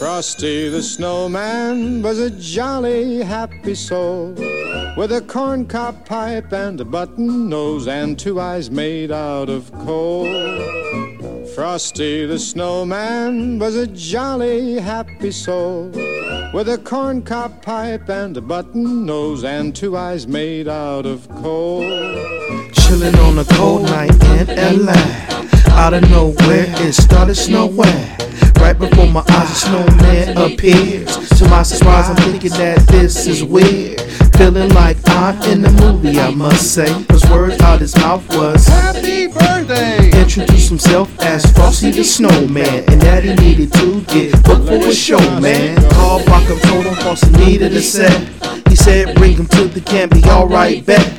Frosty the snowman was a jolly, happy soul with a corncob pipe and a button nose and two eyes made out of coal. Frosty the snowman was a jolly, happy soul with a corncob pipe and a button nose and two eyes made out of coal. Chilling on a cold night in LA. Out of nowhere, it started snowing. Right before my eyes, a snowman appears. To my surprise, I'm thinking that this is weird. Feeling like I'm in the movie, I must say. Cause words out his mouth was Happy birthday! Introduced himself as Frosty the Snowman, and that he needed to get booked for a show, man. Called Bacham, told him Frosty needed a set. He said, bring him to the camp, be alright, bet.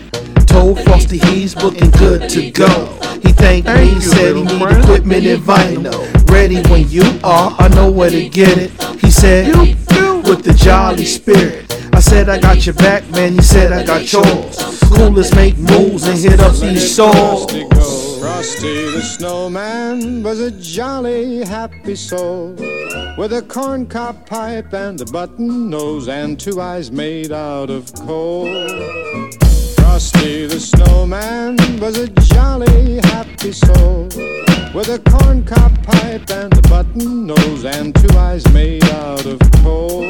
Told Frosty he's booking good to go. He thanked me, Thank you, said he little need equipment and vinyl. Ready when you are, I know where to get it. He said, You do. with the jolly spirit. I said I got your back, man. He said I got yours. Coolest make moves and hit up these stores. Frosty. Frosty the snowman was a jolly, happy soul with a corncob pipe and a button nose and two eyes made out of coal. Frosty the snowman was a a corncob pipe and a button nose and two eyes made out of coal.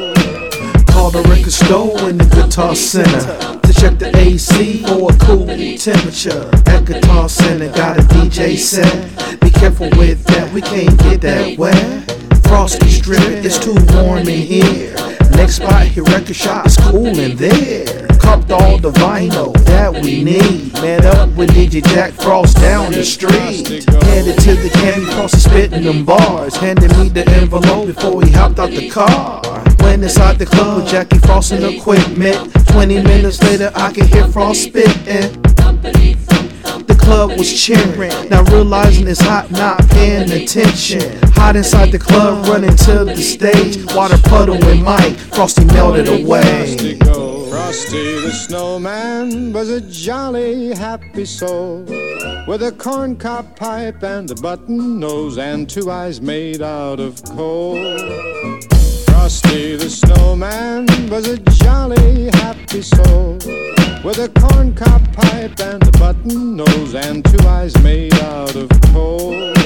Called the record store in the guitar center to check the AC for a cool temperature. At Guitar Center, got a DJ set. Be careful with that, we can't get that wet. Frosty strip, it's too warm in here. Next spot, here record shop, it's cool in there. Cupped all the vinyl that we need. Met up with DJ Jack Frost down the street. Headed to the candy Frosty spitting them bars. Handed me the envelope before he hopped out the car. Went inside the club with Jackie Frost and equipment. 20 minutes later, I could hear Frost spitting. The club was cheering, now realizing it's hot, not paying attention. Hot inside the club, running to the stage. Water puddle and Mike, Frosty melted away. Frosty the snowman was a jolly, happy soul with a corncob pipe and a button nose and two eyes made out of coal. Frosty the snowman was a jolly, happy soul with a corncob pipe and a button nose and two eyes made out of coal.